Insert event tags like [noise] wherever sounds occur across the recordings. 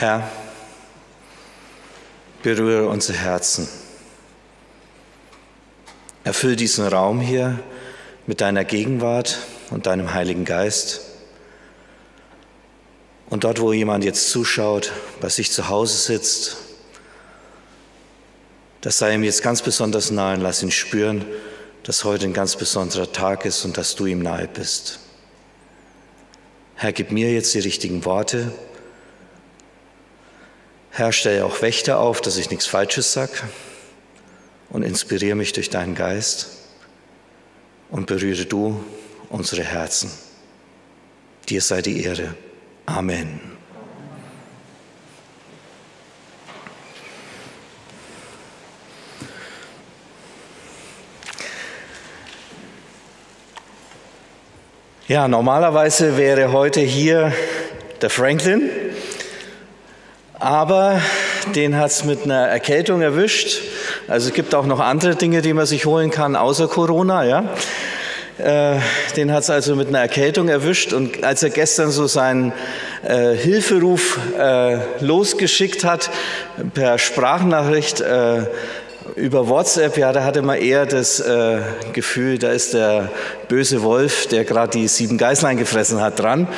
Herr, berühre unsere Herzen. Erfüll diesen Raum hier mit deiner Gegenwart und deinem Heiligen Geist. Und dort, wo jemand jetzt zuschaut, bei sich zu Hause sitzt, das sei ihm jetzt ganz besonders nahe und lass ihn spüren, dass heute ein ganz besonderer Tag ist und dass du ihm nahe bist. Herr, gib mir jetzt die richtigen Worte. Herr, stelle auch Wächter auf, dass ich nichts Falsches sage und inspiriere mich durch deinen Geist und berühre du unsere Herzen. Dir sei die Ehre. Amen. Ja, normalerweise wäre heute hier der Franklin, aber den hat es mit einer Erkältung erwischt. Also es gibt auch noch andere Dinge, die man sich holen kann, außer Corona. Ja? Äh, den hat es also mit einer Erkältung erwischt und als er gestern so seinen äh, Hilferuf äh, losgeschickt hat per Sprachnachricht, äh, über WhatsApp, ja, da hatte man eher das äh, Gefühl, da ist der böse Wolf, der gerade die sieben Geißlein gefressen hat, dran.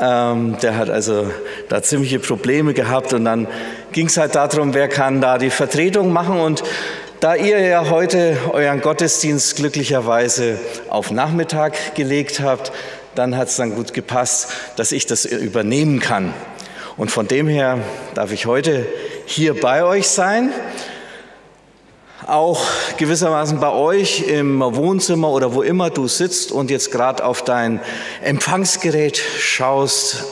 Ähm, der hat also da ziemliche Probleme gehabt und dann ging es halt darum, wer kann da die Vertretung machen und da ihr ja heute euren Gottesdienst glücklicherweise auf Nachmittag gelegt habt, dann hat es dann gut gepasst, dass ich das übernehmen kann. Und von dem her darf ich heute hier bei euch sein auch gewissermaßen bei euch im Wohnzimmer oder wo immer du sitzt und jetzt gerade auf dein Empfangsgerät schaust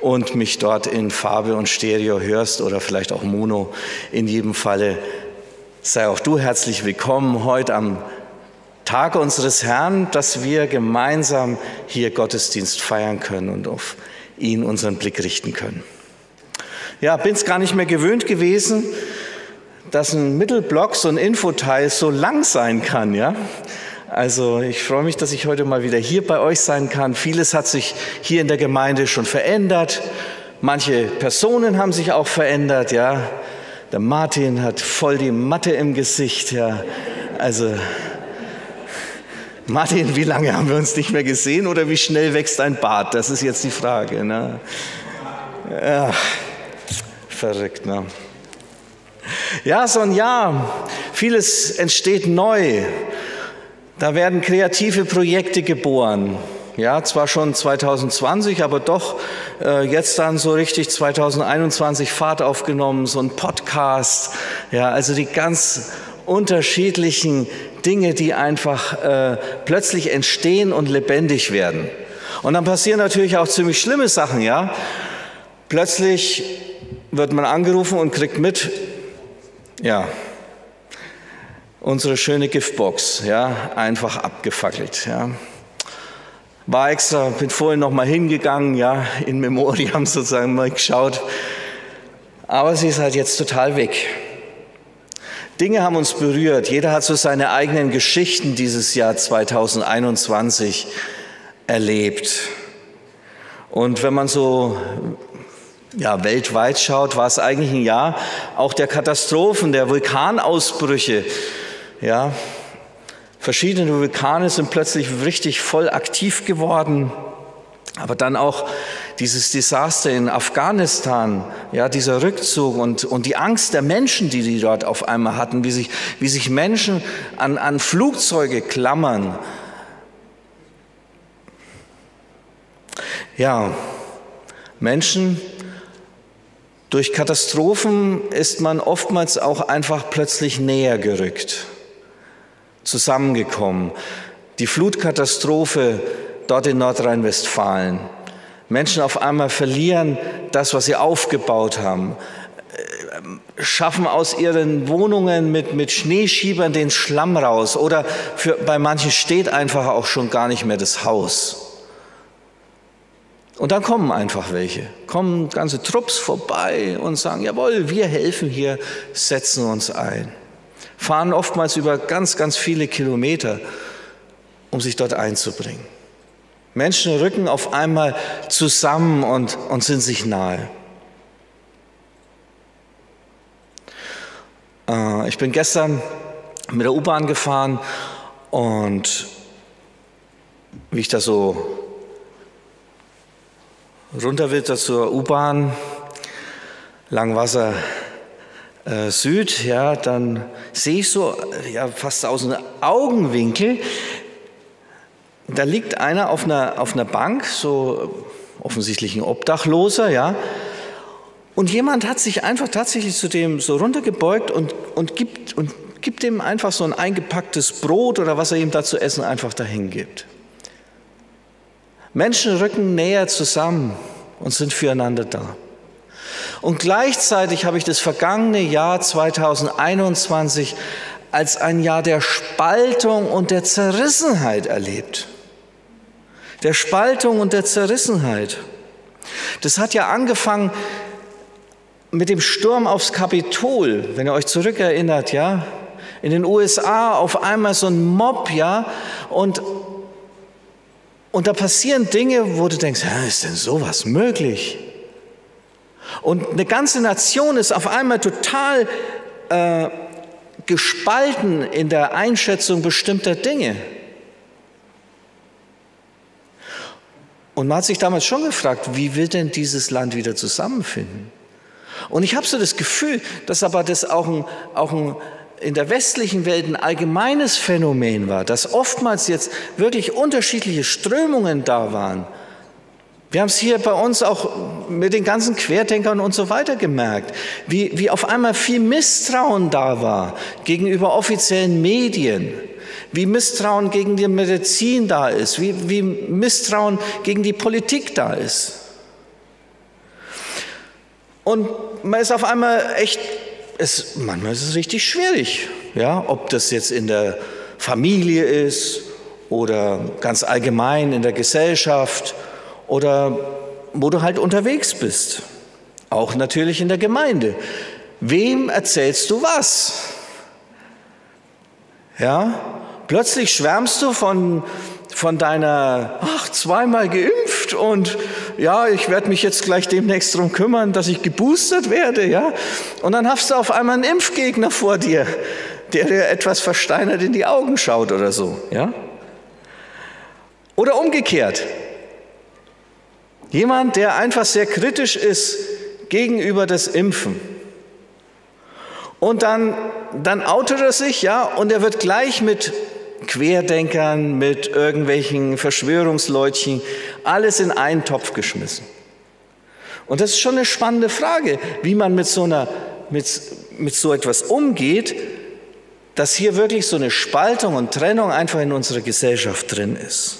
und mich dort in Farbe und Stereo hörst oder vielleicht auch Mono. In jedem Falle sei auch du herzlich willkommen heute am Tag unseres Herrn, dass wir gemeinsam hier Gottesdienst feiern können und auf ihn unseren Blick richten können. Ja, bin es gar nicht mehr gewöhnt gewesen, dass ein Mittelblock, so ein Infoteil so lang sein kann, ja. Also ich freue mich, dass ich heute mal wieder hier bei euch sein kann. Vieles hat sich hier in der Gemeinde schon verändert. Manche Personen haben sich auch verändert, ja. Der Martin hat voll die Matte im Gesicht, ja. Also Martin, wie lange haben wir uns nicht mehr gesehen oder wie schnell wächst dein Bart? Das ist jetzt die Frage. Ne? Ja, verrückt, ne? Ja, so ein Jahr. Vieles entsteht neu. Da werden kreative Projekte geboren. Ja, zwar schon 2020, aber doch äh, jetzt dann so richtig 2021 Fahrt aufgenommen, so ein Podcast. Ja, also die ganz unterschiedlichen Dinge, die einfach äh, plötzlich entstehen und lebendig werden. Und dann passieren natürlich auch ziemlich schlimme Sachen, ja. Plötzlich wird man angerufen und kriegt mit, ja, unsere schöne Giftbox, ja, einfach abgefackelt, ja. War extra, bin vorhin noch mal hingegangen, ja, in Memoriam [laughs] sozusagen mal geschaut. Aber sie ist halt jetzt total weg. Dinge haben uns berührt. Jeder hat so seine eigenen Geschichten dieses Jahr 2021 erlebt. Und wenn man so ja, weltweit schaut, war es eigentlich ein Jahr auch der Katastrophen, der Vulkanausbrüche. Ja, verschiedene Vulkane sind plötzlich richtig voll aktiv geworden. Aber dann auch dieses Desaster in Afghanistan, ja, dieser Rückzug und, und die Angst der Menschen, die die dort auf einmal hatten, wie sich, wie sich Menschen an, an Flugzeuge klammern. Ja, Menschen, durch Katastrophen ist man oftmals auch einfach plötzlich näher gerückt, zusammengekommen. Die Flutkatastrophe dort in Nordrhein-Westfalen. Menschen auf einmal verlieren das, was sie aufgebaut haben, schaffen aus ihren Wohnungen mit, mit Schneeschiebern den Schlamm raus oder für, bei manchen steht einfach auch schon gar nicht mehr das Haus. Und dann kommen einfach welche, kommen ganze Trupps vorbei und sagen, jawohl, wir helfen hier, setzen uns ein. Fahren oftmals über ganz, ganz viele Kilometer, um sich dort einzubringen. Menschen rücken auf einmal zusammen und, und sind sich nahe. Äh, ich bin gestern mit der U-Bahn gefahren und wie ich da so runter will zur U-Bahn, Langwasser äh, Süd, ja, dann sehe ich so ja, fast aus einem Augenwinkel, da liegt einer auf einer, auf einer Bank, so offensichtlich ein Obdachloser, ja, und jemand hat sich einfach tatsächlich zu dem so runtergebeugt und, und, gibt, und gibt ihm einfach so ein eingepacktes Brot oder was er ihm da zu essen einfach dahin gibt. Menschen rücken näher zusammen und sind füreinander da. Und gleichzeitig habe ich das vergangene Jahr 2021 als ein Jahr der Spaltung und der Zerrissenheit erlebt. Der Spaltung und der Zerrissenheit. Das hat ja angefangen mit dem Sturm aufs Kapitol, wenn ihr euch zurückerinnert, ja. In den USA auf einmal so ein Mob, ja. Und, und da passieren Dinge, wo du denkst, ist denn sowas möglich? Und eine ganze Nation ist auf einmal total äh, gespalten in der Einschätzung bestimmter Dinge. Und man hat sich damals schon gefragt, wie wird denn dieses Land wieder zusammenfinden? Und ich habe so das Gefühl, dass aber das auch, ein, auch ein, in der westlichen Welt ein allgemeines Phänomen war, dass oftmals jetzt wirklich unterschiedliche Strömungen da waren wir haben es hier bei uns auch mit den ganzen Querdenkern und so weiter gemerkt, wie, wie auf einmal viel Misstrauen da war gegenüber offiziellen Medien, wie Misstrauen gegen die Medizin da ist, wie, wie Misstrauen gegen die Politik da ist. Und man ist auf einmal echt, es, manchmal ist es richtig schwierig, ja, ob das jetzt in der Familie ist oder ganz allgemein in der Gesellschaft oder wo du halt unterwegs bist. Auch natürlich in der Gemeinde. Wem erzählst du was? Ja, plötzlich schwärmst du von, von deiner, ach, zweimal geimpft und ja, ich werde mich jetzt gleich demnächst darum kümmern, dass ich geboostert werde, ja. Und dann hast du auf einmal einen Impfgegner vor dir, der dir etwas versteinert in die Augen schaut oder so, ja. Oder umgekehrt. Jemand, der einfach sehr kritisch ist gegenüber des Impfen. Und dann, dann outet er sich, ja, und er wird gleich mit Querdenkern, mit irgendwelchen Verschwörungsleutchen, alles in einen Topf geschmissen. Und das ist schon eine spannende Frage, wie man mit so, einer, mit, mit so etwas umgeht, dass hier wirklich so eine Spaltung und Trennung einfach in unserer Gesellschaft drin ist.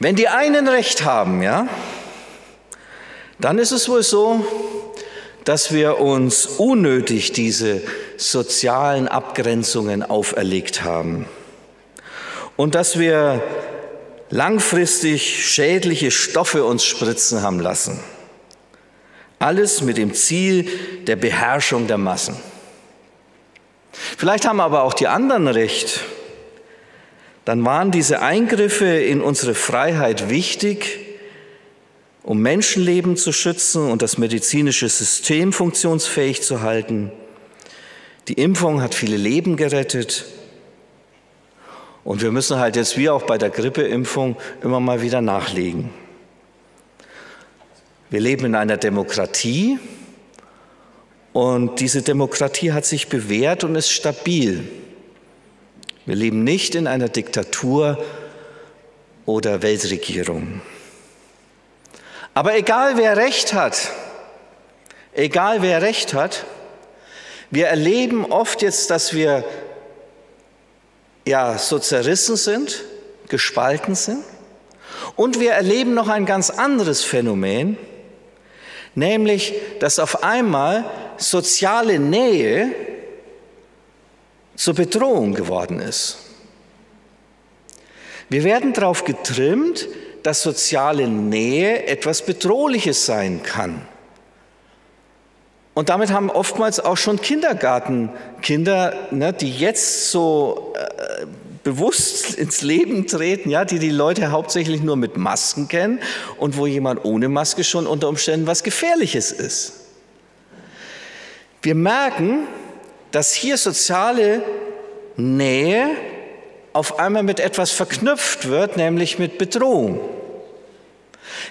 Wenn die einen recht haben, ja, dann ist es wohl so, dass wir uns unnötig diese sozialen Abgrenzungen auferlegt haben und dass wir langfristig schädliche Stoffe uns spritzen haben lassen. Alles mit dem Ziel der Beherrschung der Massen. Vielleicht haben aber auch die anderen recht dann waren diese Eingriffe in unsere Freiheit wichtig, um Menschenleben zu schützen und das medizinische System funktionsfähig zu halten. Die Impfung hat viele Leben gerettet. Und wir müssen halt jetzt wie auch bei der Grippeimpfung immer mal wieder nachlegen. Wir leben in einer Demokratie und diese Demokratie hat sich bewährt und ist stabil. Wir leben nicht in einer Diktatur oder Weltregierung. Aber egal wer recht hat, egal wer recht hat, wir erleben oft jetzt, dass wir ja so zerrissen sind, gespalten sind. Und wir erleben noch ein ganz anderes Phänomen, nämlich, dass auf einmal soziale Nähe zur Bedrohung geworden ist. Wir werden darauf getrimmt, dass soziale Nähe etwas Bedrohliches sein kann. Und damit haben oftmals auch schon Kindergartenkinder, ne, die jetzt so äh, bewusst ins Leben treten, ja, die die Leute hauptsächlich nur mit Masken kennen und wo jemand ohne Maske schon unter Umständen was Gefährliches ist. Wir merken, dass hier soziale Nähe auf einmal mit etwas verknüpft wird, nämlich mit Bedrohung.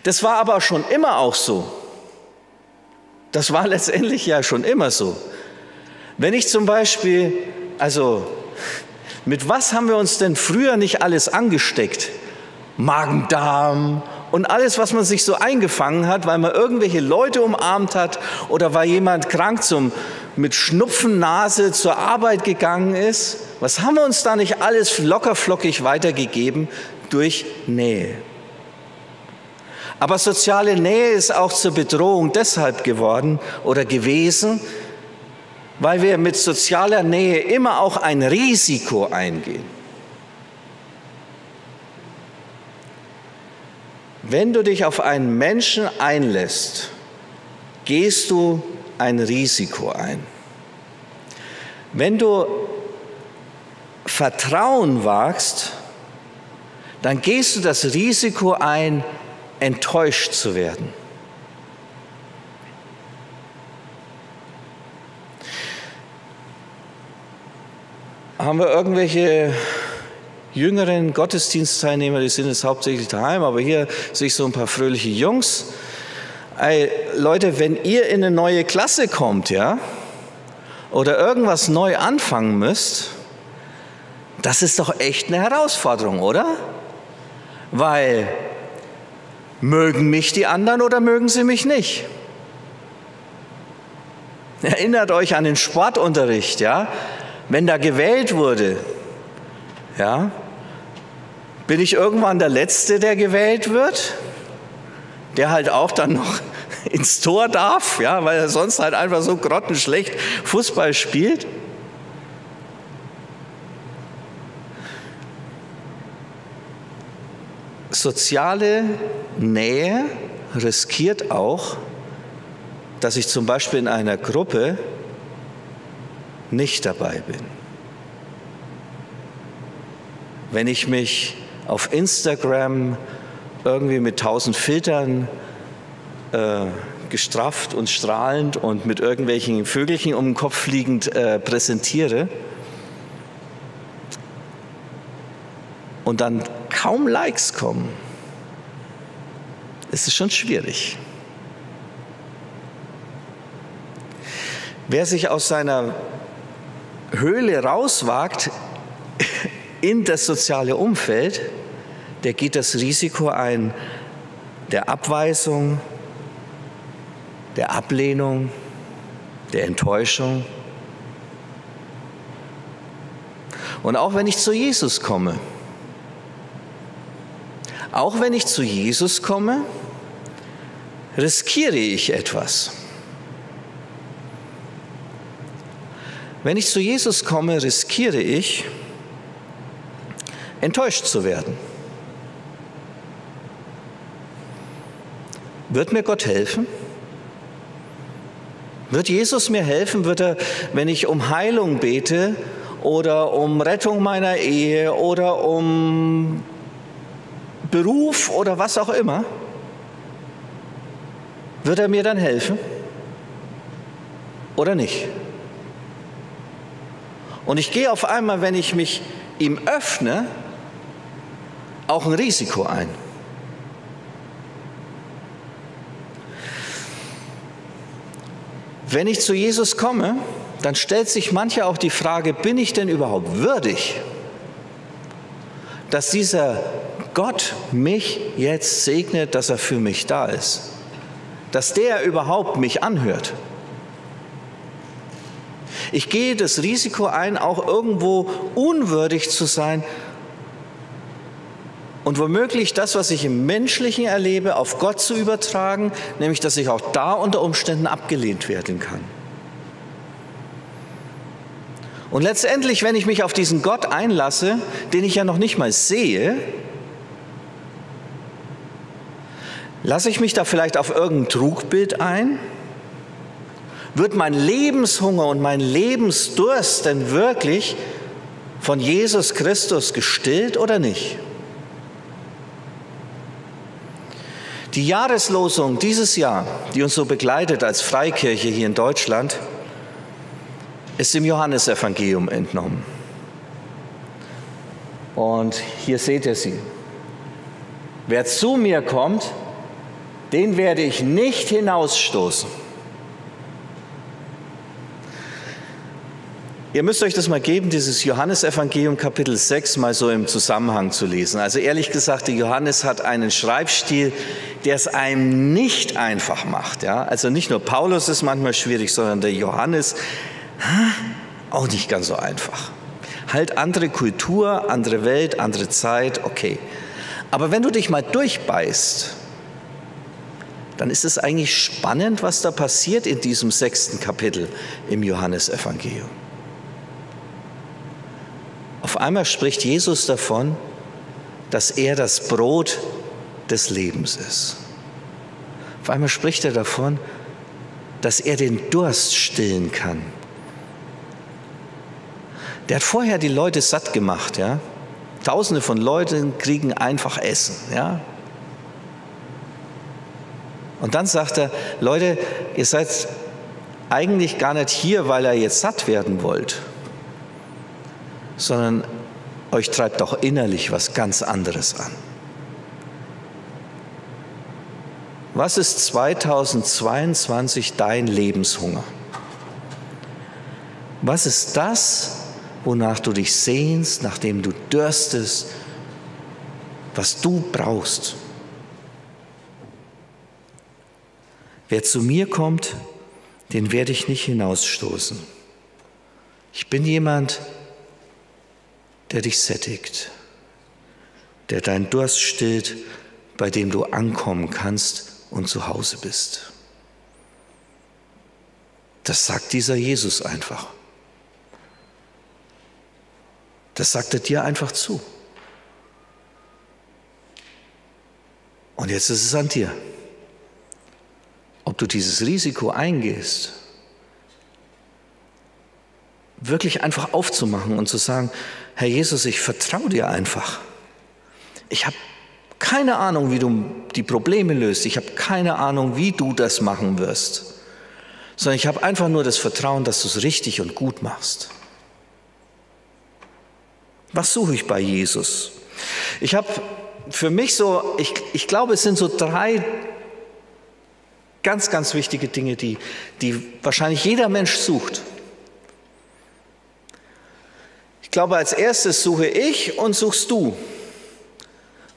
Das war aber schon immer auch so. Das war [laughs] letztendlich ja schon immer so. Wenn ich zum Beispiel, also mit was haben wir uns denn früher nicht alles angesteckt? Magen-Darm und alles, was man sich so eingefangen hat, weil man irgendwelche Leute umarmt hat oder weil jemand krank zum, mit Schnupfennase zur Arbeit gegangen ist. Was haben wir uns da nicht alles lockerflockig weitergegeben durch Nähe? Aber soziale Nähe ist auch zur Bedrohung deshalb geworden oder gewesen, weil wir mit sozialer Nähe immer auch ein Risiko eingehen. Wenn du dich auf einen Menschen einlässt, gehst du ein Risiko ein. Wenn du Vertrauen wagst, dann gehst du das Risiko ein, enttäuscht zu werden. Haben wir irgendwelche jüngeren Gottesdienstteilnehmer, die sind jetzt hauptsächlich daheim, aber hier sehe ich so ein paar fröhliche Jungs. Ey, Leute, wenn ihr in eine neue Klasse kommt, ja, oder irgendwas neu anfangen müsst, das ist doch echt eine Herausforderung, oder? Weil mögen mich die anderen oder mögen sie mich nicht? Erinnert euch an den Sportunterricht, ja? Wenn da gewählt wurde, ja, bin ich irgendwann der Letzte, der gewählt wird, der halt auch dann noch [laughs] ins Tor darf, ja, weil er sonst halt einfach so grottenschlecht Fußball spielt. Soziale Nähe riskiert auch, dass ich zum Beispiel in einer Gruppe nicht dabei bin. Wenn ich mich auf Instagram irgendwie mit tausend Filtern äh, gestrafft und strahlend und mit irgendwelchen Vögelchen um den Kopf fliegend äh, präsentiere und dann kaum Likes kommen, ist es schon schwierig. Wer sich aus seiner Höhle rauswagt [laughs] in das soziale Umfeld, der geht das Risiko ein der Abweisung, der Ablehnung, der Enttäuschung. Und auch wenn ich zu Jesus komme, auch wenn ich zu Jesus komme, riskiere ich etwas. Wenn ich zu Jesus komme, riskiere ich, enttäuscht zu werden. Wird mir Gott helfen? Wird Jesus mir helfen? Wird er, wenn ich um Heilung bete oder um Rettung meiner Ehe oder um Beruf oder was auch immer, wird er mir dann helfen oder nicht? Und ich gehe auf einmal, wenn ich mich ihm öffne, auch ein Risiko ein. Wenn ich zu Jesus komme, dann stellt sich mancher auch die Frage, bin ich denn überhaupt würdig, dass dieser Gott mich jetzt segnet, dass er für mich da ist, dass der überhaupt mich anhört. Ich gehe das Risiko ein, auch irgendwo unwürdig zu sein und womöglich das, was ich im Menschlichen erlebe, auf Gott zu übertragen, nämlich dass ich auch da unter Umständen abgelehnt werden kann. Und letztendlich, wenn ich mich auf diesen Gott einlasse, den ich ja noch nicht mal sehe, lasse ich mich da vielleicht auf irgendein Trugbild ein? Wird mein Lebenshunger und mein Lebensdurst denn wirklich von Jesus Christus gestillt oder nicht? Die Jahreslosung dieses Jahr, die uns so begleitet als Freikirche hier in Deutschland, ist im Johannesevangelium entnommen. Und hier seht ihr sie. Wer zu mir kommt, den werde ich nicht hinausstoßen. Ihr müsst euch das mal geben, dieses Johannesevangelium Kapitel 6 mal so im Zusammenhang zu lesen. Also ehrlich gesagt, der Johannes hat einen Schreibstil, der es einem nicht einfach macht. Ja? Also nicht nur Paulus ist manchmal schwierig, sondern der Johannes auch nicht ganz so einfach. Halt andere Kultur, andere Welt, andere Zeit, okay. Aber wenn du dich mal durchbeißt, dann ist es eigentlich spannend, was da passiert in diesem sechsten Kapitel im Johannesevangelium. Auf einmal spricht Jesus davon, dass er das Brot des Lebens ist. Auf einmal spricht er davon, dass er den Durst stillen kann. Der hat vorher die Leute satt gemacht, ja. Tausende von Leuten kriegen einfach Essen, ja. Und dann sagt er, Leute, ihr seid eigentlich gar nicht hier, weil ihr jetzt satt werden wollt, sondern euch treibt auch innerlich was ganz anderes an. Was ist 2022 dein Lebenshunger? Was ist das, wonach du dich sehnst, nachdem du dürstest, was du brauchst? Wer zu mir kommt, den werde ich nicht hinausstoßen. Ich bin jemand, der dich sättigt, der deinen Durst stillt, bei dem du ankommen kannst und zu Hause bist. Das sagt dieser Jesus einfach. Das sagt er dir einfach zu. Und jetzt ist es an dir, ob du dieses Risiko eingehst wirklich einfach aufzumachen und zu sagen, Herr Jesus, ich vertraue dir einfach. Ich habe keine Ahnung, wie du die Probleme löst. Ich habe keine Ahnung, wie du das machen wirst. Sondern ich habe einfach nur das Vertrauen, dass du es richtig und gut machst. Was suche ich bei Jesus? Ich habe für mich so, ich, ich glaube, es sind so drei ganz, ganz wichtige Dinge, die, die wahrscheinlich jeder Mensch sucht. Ich glaube, als erstes suche ich und suchst du,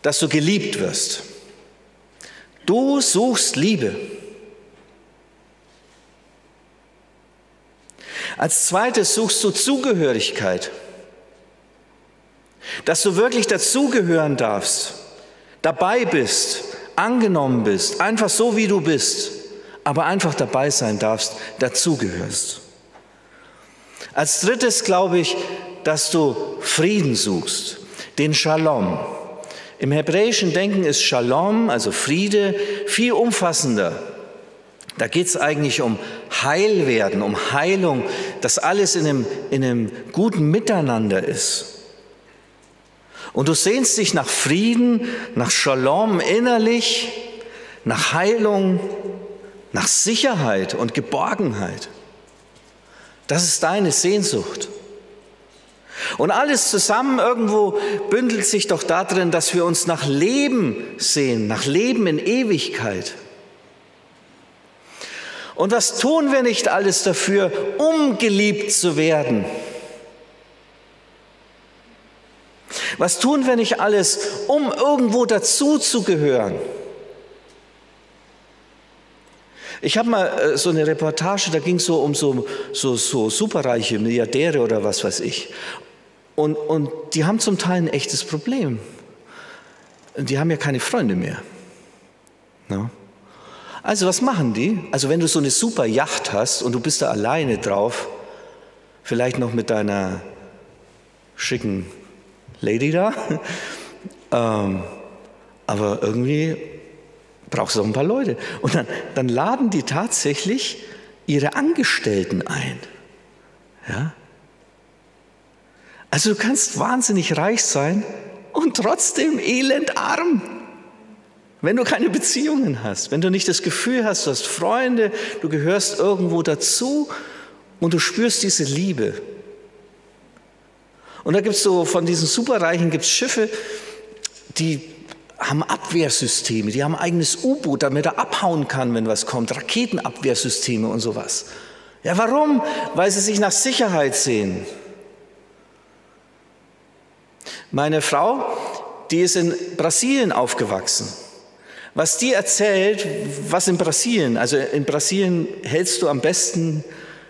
dass du geliebt wirst. Du suchst Liebe. Als zweites suchst du Zugehörigkeit, dass du wirklich dazugehören darfst, dabei bist, angenommen bist, einfach so wie du bist, aber einfach dabei sein darfst, dazugehörst. Als drittes glaube ich, dass du Frieden suchst, den Shalom. Im hebräischen Denken ist Shalom, also Friede, viel umfassender. Da geht es eigentlich um Heilwerden, um Heilung, dass alles in einem, in einem guten Miteinander ist. Und du sehnst dich nach Frieden, nach Shalom innerlich, nach Heilung, nach Sicherheit und Geborgenheit. Das ist deine Sehnsucht. Und alles zusammen irgendwo bündelt sich doch darin, dass wir uns nach Leben sehen, nach Leben in Ewigkeit. Und was tun wir nicht alles dafür, um geliebt zu werden? Was tun wir nicht alles, um irgendwo dazu zu gehören? Ich habe mal äh, so eine Reportage, da ging es so um so, so, so superreiche Milliardäre oder was weiß ich. Und, und die haben zum Teil ein echtes Problem. Die haben ja keine Freunde mehr. No? Also was machen die? Also wenn du so eine super Yacht hast und du bist da alleine drauf, vielleicht noch mit deiner schicken Lady da, ähm, aber irgendwie brauchst du auch ein paar Leute. Und dann, dann laden die tatsächlich ihre Angestellten ein. Ja? Also du kannst wahnsinnig reich sein und trotzdem elendarm. Wenn du keine Beziehungen hast, wenn du nicht das Gefühl hast, du hast Freunde, du gehörst irgendwo dazu Und du spürst diese Liebe. Und da gibt es so, von diesen Superreichen gibt Schiffe, die haben Abwehrsysteme, die haben ein eigenes U-Boot, damit er abhauen kann, wenn was kommt, Raketenabwehrsysteme und sowas. Ja, warum? Weil sie sich nach Sicherheit sehen. Meine Frau, die ist in Brasilien aufgewachsen. Was die erzählt, was in Brasilien, also in Brasilien hältst du am besten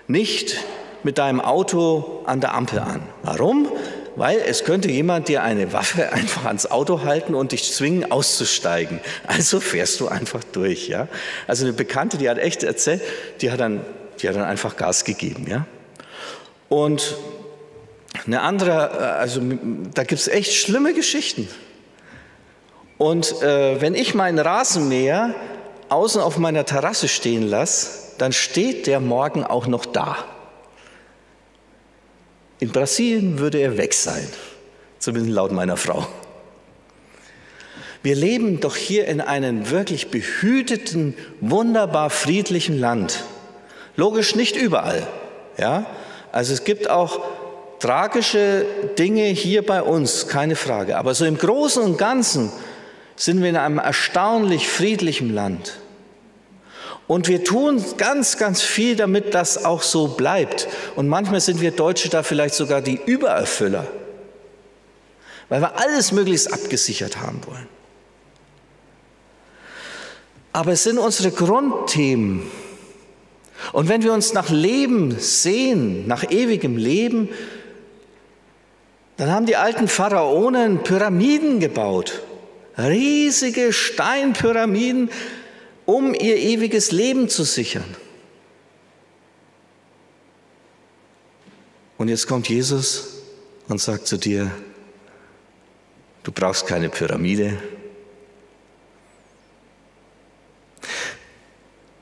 nicht mit deinem Auto an der Ampel an. Warum? Weil es könnte jemand dir eine Waffe [laughs] einfach ans Auto halten und dich zwingen auszusteigen. Also fährst du einfach durch. Ja? Also eine Bekannte, die hat echt erzählt, die hat dann, die hat dann einfach Gas gegeben. Ja? Und eine andere, also da gibt es echt schlimme Geschichten. Und äh, wenn ich meinen Rasenmäher außen auf meiner Terrasse stehen lasse, dann steht der morgen auch noch da. In Brasilien würde er weg sein, zumindest laut meiner Frau. Wir leben doch hier in einem wirklich behüteten, wunderbar friedlichen Land. Logisch nicht überall, ja? Also es gibt auch tragische Dinge hier bei uns, keine Frage. Aber so im Großen und Ganzen sind wir in einem erstaunlich friedlichen Land. Und wir tun ganz, ganz viel, damit das auch so bleibt. Und manchmal sind wir Deutsche da vielleicht sogar die Übererfüller, weil wir alles möglichst abgesichert haben wollen. Aber es sind unsere Grundthemen. Und wenn wir uns nach Leben sehen, nach ewigem Leben, dann haben die alten Pharaonen Pyramiden gebaut. Riesige Steinpyramiden, um ihr ewiges Leben zu sichern. Und jetzt kommt Jesus und sagt zu dir, du brauchst keine Pyramide.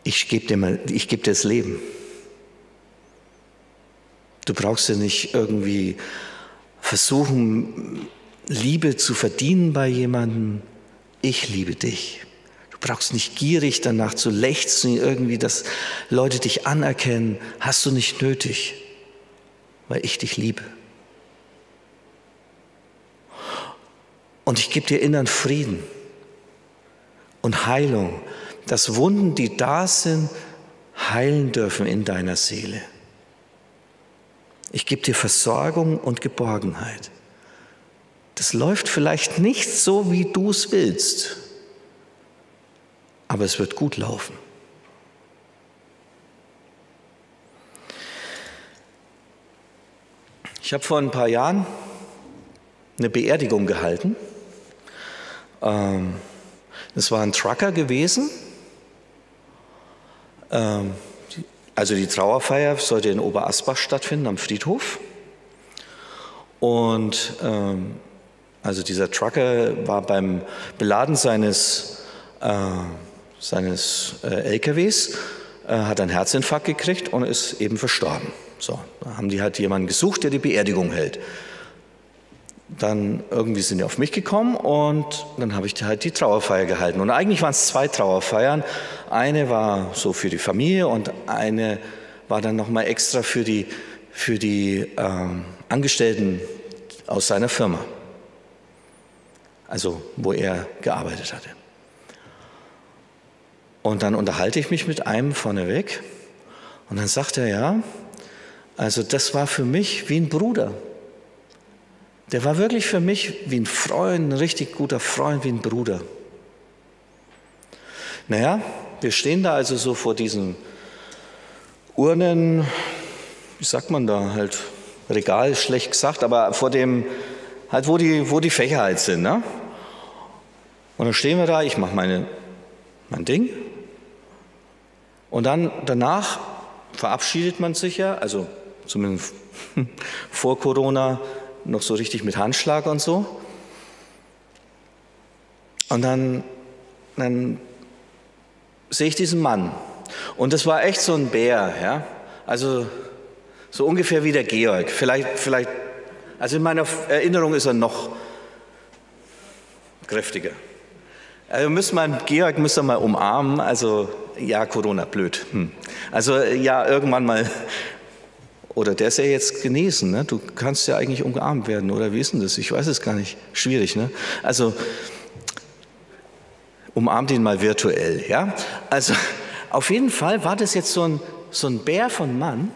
Ich gebe dir, geb dir das Leben. Du brauchst ja nicht irgendwie versuchen, Liebe zu verdienen bei jemandem. Ich liebe dich. Du brauchst nicht gierig danach zu lechzen, irgendwie, dass Leute dich anerkennen. Hast du nicht nötig, weil ich dich liebe. Und ich gebe dir inneren Frieden und Heilung, dass Wunden, die da sind, heilen dürfen in deiner Seele. Ich gebe dir Versorgung und Geborgenheit. Das läuft vielleicht nicht so, wie du es willst aber es wird gut laufen. Ich habe vor ein paar Jahren eine Beerdigung gehalten. Ähm, das war ein Trucker gewesen. Ähm, also die Trauerfeier sollte in Oberasbach stattfinden, am Friedhof. Und ähm, also dieser Trucker war beim Beladen seines äh, seines äh, LKWs, äh, hat einen Herzinfarkt gekriegt und ist eben verstorben. So, da haben die halt jemanden gesucht, der die Beerdigung hält. Dann irgendwie sind die auf mich gekommen und dann habe ich halt die Trauerfeier gehalten. Und eigentlich waren es zwei Trauerfeiern. Eine war so für die Familie und eine war dann nochmal extra für die, für die ähm, Angestellten aus seiner Firma. Also wo er gearbeitet hatte. Und dann unterhalte ich mich mit einem vorneweg und dann sagt er, ja, also das war für mich wie ein Bruder. Der war wirklich für mich wie ein Freund, ein richtig guter Freund, wie ein Bruder. Naja, wir stehen da also so vor diesen Urnen, wie sagt man da, halt Regal, schlecht gesagt, aber vor dem, halt wo die, wo die Fächer halt sind. Ne? Und dann stehen wir da, ich mache meine, mein Ding und dann danach verabschiedet man sich ja, also zumindest [laughs] vor Corona noch so richtig mit Handschlag und so. Und dann, dann sehe ich diesen Mann. Und das war echt so ein Bär, ja. Also so ungefähr wie der Georg. Vielleicht, vielleicht, also in meiner Erinnerung ist er noch kräftiger. Also müssen wir, Georg müssen wir mal umarmen. Also ja, Corona, blöd. Hm. Also ja, irgendwann mal oder der ist ja jetzt genesen. Ne? Du kannst ja eigentlich umarmt werden. Oder wie ist denn das? Ich weiß es gar nicht. Schwierig, ne? Also, umarmt ihn mal virtuell, ja? Also, auf jeden Fall war das jetzt so ein, so ein Bär von Mann.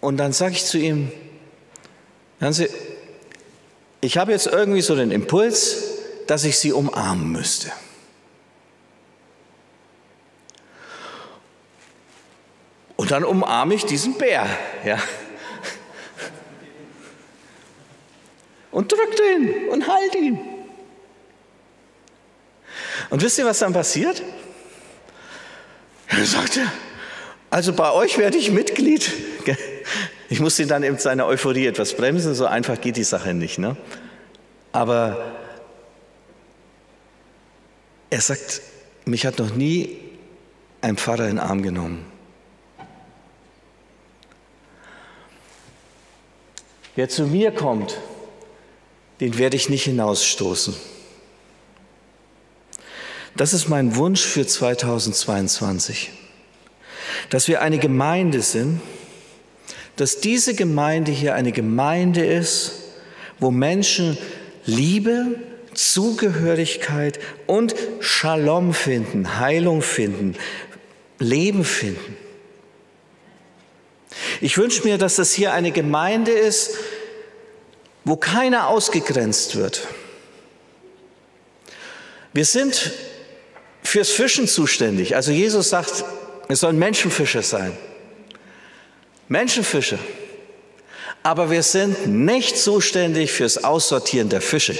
Und dann sage ich zu ihm, hören Sie, ich habe jetzt irgendwie so den Impuls, dass ich Sie umarmen müsste. Und dann umarme ich diesen Bär. Ja. Und drückte ihn und halt ihn. Und wisst ihr, was dann passiert? Er sagte, also bei euch werde ich Mitglied. Ich musste dann in seiner Euphorie etwas bremsen, so einfach geht die Sache nicht. Ne? Aber er sagt, mich hat noch nie ein Pfarrer in den Arm genommen. Wer zu mir kommt, den werde ich nicht hinausstoßen. Das ist mein Wunsch für 2022, dass wir eine Gemeinde sind, dass diese Gemeinde hier eine Gemeinde ist, wo Menschen Liebe, Zugehörigkeit und Shalom finden, Heilung finden, Leben finden. Ich wünsche mir, dass das hier eine Gemeinde ist, wo keiner ausgegrenzt wird. Wir sind fürs Fischen zuständig. Also Jesus sagt, wir sollen Menschenfischer sein. Menschenfischer. Aber wir sind nicht zuständig fürs Aussortieren der Fische.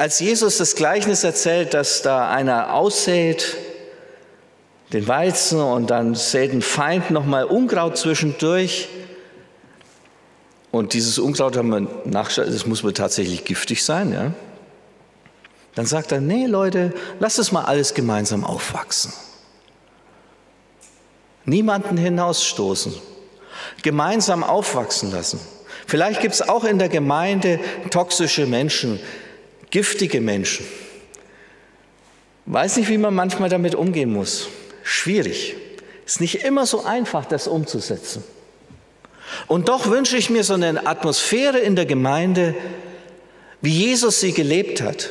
Als Jesus das Gleichnis erzählt, dass da einer aussät, den Weizen und dann sät ein Feind nochmal Unkraut zwischendurch. Und dieses Unkraut haben wir nachgeschaut, das muss wohl tatsächlich giftig sein, ja. Dann sagt er, nee Leute, lasst es mal alles gemeinsam aufwachsen. Niemanden hinausstoßen. Gemeinsam aufwachsen lassen. Vielleicht gibt es auch in der Gemeinde toxische Menschen, giftige Menschen. Weiß nicht, wie man manchmal damit umgehen muss schwierig. Ist nicht immer so einfach, das umzusetzen. Und doch wünsche ich mir so eine Atmosphäre in der Gemeinde, wie Jesus sie gelebt hat.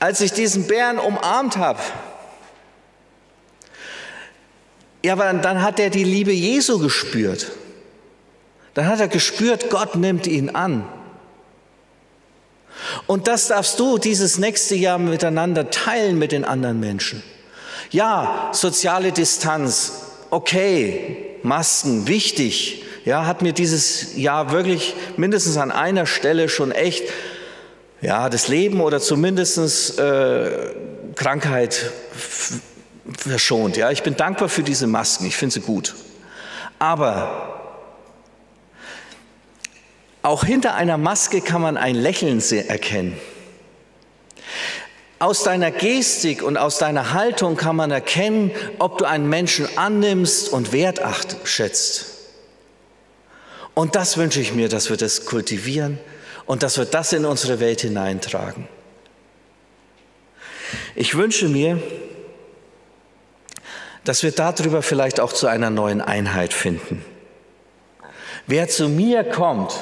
Als ich diesen Bären umarmt habe, ja, aber dann hat er die Liebe Jesu gespürt. Dann hat er gespürt, Gott nimmt ihn an. Und das darfst du dieses nächste Jahr miteinander teilen mit den anderen Menschen. Ja, soziale Distanz, okay, Masken, wichtig. Ja, hat mir dieses Jahr wirklich mindestens an einer Stelle schon echt ja, das Leben oder zumindest äh, Krankheit verschont. Ja, ich bin dankbar für diese Masken, ich finde sie gut. Aber auch hinter einer Maske kann man ein Lächeln erkennen. Aus deiner Gestik und aus deiner Haltung kann man erkennen, ob du einen Menschen annimmst und wertacht schätzt. Und das wünsche ich mir, dass wir das kultivieren und dass wir das in unsere Welt hineintragen. Ich wünsche mir, dass wir darüber vielleicht auch zu einer neuen Einheit finden. Wer zu mir kommt,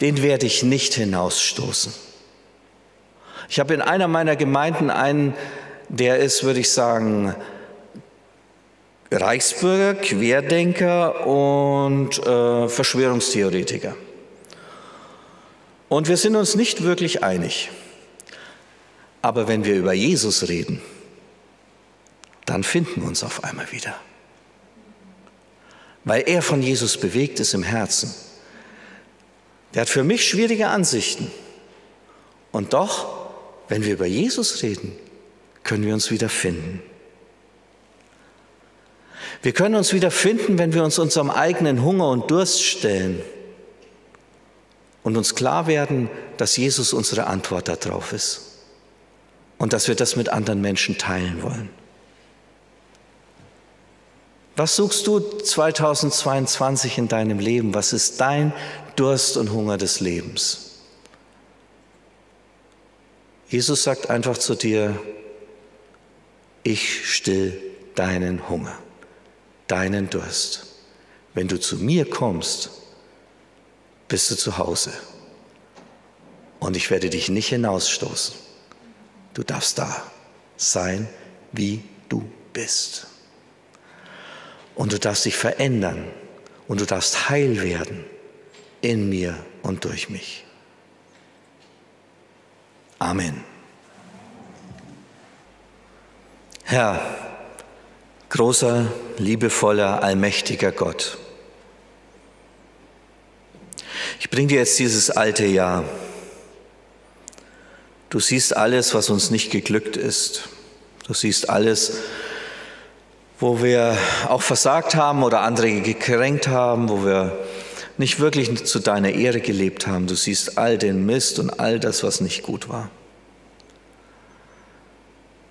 den werde ich nicht hinausstoßen. Ich habe in einer meiner Gemeinden einen, der ist, würde ich sagen, Reichsbürger, Querdenker und äh, Verschwörungstheoretiker. Und wir sind uns nicht wirklich einig. Aber wenn wir über Jesus reden, dann finden wir uns auf einmal wieder. Weil er von Jesus bewegt ist im Herzen. Der hat für mich schwierige Ansichten. Und doch, wenn wir über Jesus reden, können wir uns wieder finden. Wir können uns wieder finden, wenn wir uns unserem eigenen Hunger und Durst stellen und uns klar werden, dass Jesus unsere Antwort darauf ist und dass wir das mit anderen Menschen teilen wollen. Was suchst du 2022 in deinem Leben? Was ist dein Durst und Hunger des Lebens? Jesus sagt einfach zu dir, ich still deinen Hunger, deinen Durst. Wenn du zu mir kommst, bist du zu Hause. Und ich werde dich nicht hinausstoßen. Du darfst da sein, wie du bist. Und du darfst dich verändern und du darfst heil werden in mir und durch mich. Amen. Herr, großer, liebevoller, allmächtiger Gott, ich bringe dir jetzt dieses alte Jahr. Du siehst alles, was uns nicht geglückt ist. Du siehst alles, wo wir auch versagt haben oder andere gekränkt haben, wo wir nicht wirklich zu deiner Ehre gelebt haben. Du siehst all den Mist und all das, was nicht gut war.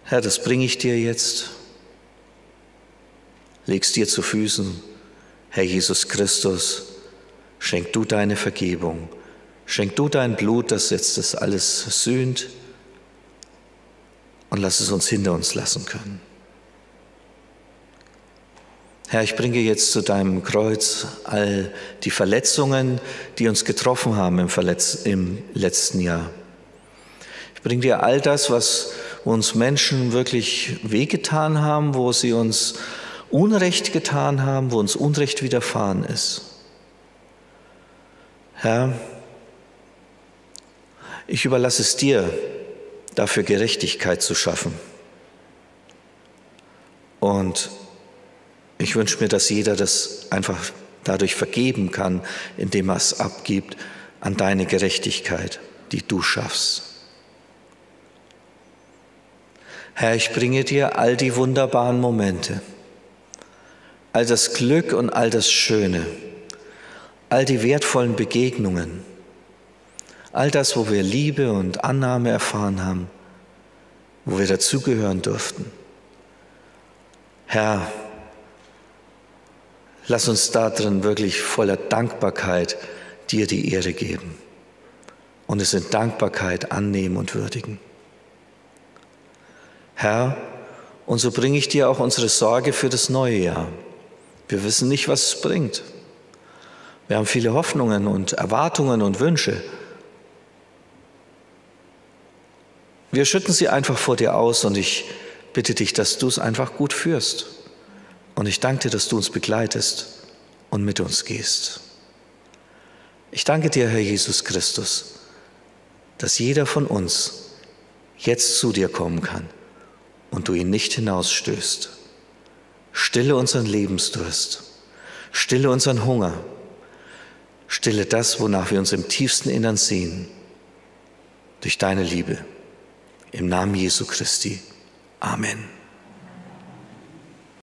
Herr, das bringe ich dir jetzt. Leg's dir zu Füßen. Herr Jesus Christus, schenk du deine Vergebung. Schenk du dein Blut, das jetzt das alles sühnt. Und lass es uns hinter uns lassen können. Herr, ich bringe jetzt zu deinem Kreuz all die Verletzungen, die uns getroffen haben im, Verletz im letzten Jahr. Ich bringe dir all das, was uns Menschen wirklich wehgetan haben, wo sie uns Unrecht getan haben, wo uns Unrecht widerfahren ist. Herr, ich überlasse es dir, dafür Gerechtigkeit zu schaffen. Und ich wünsche mir, dass jeder das einfach dadurch vergeben kann, indem er es abgibt an deine Gerechtigkeit, die du schaffst. Herr, ich bringe dir all die wunderbaren Momente, all das Glück und all das Schöne, all die wertvollen Begegnungen, all das, wo wir Liebe und Annahme erfahren haben, wo wir dazugehören durften. Herr, Lass uns darin wirklich voller Dankbarkeit dir die Ehre geben und es in Dankbarkeit annehmen und würdigen. Herr, und so bringe ich dir auch unsere Sorge für das neue Jahr. Wir wissen nicht, was es bringt. Wir haben viele Hoffnungen und Erwartungen und Wünsche. Wir schütten sie einfach vor dir aus und ich bitte dich, dass du es einfach gut führst. Und ich danke dir, dass du uns begleitest und mit uns gehst. Ich danke dir, Herr Jesus Christus, dass jeder von uns jetzt zu dir kommen kann und du ihn nicht hinausstößt. Stille unseren Lebensdurst, stille unseren Hunger, stille das, wonach wir uns im tiefsten Innern sehen, durch deine Liebe. Im Namen Jesu Christi. Amen.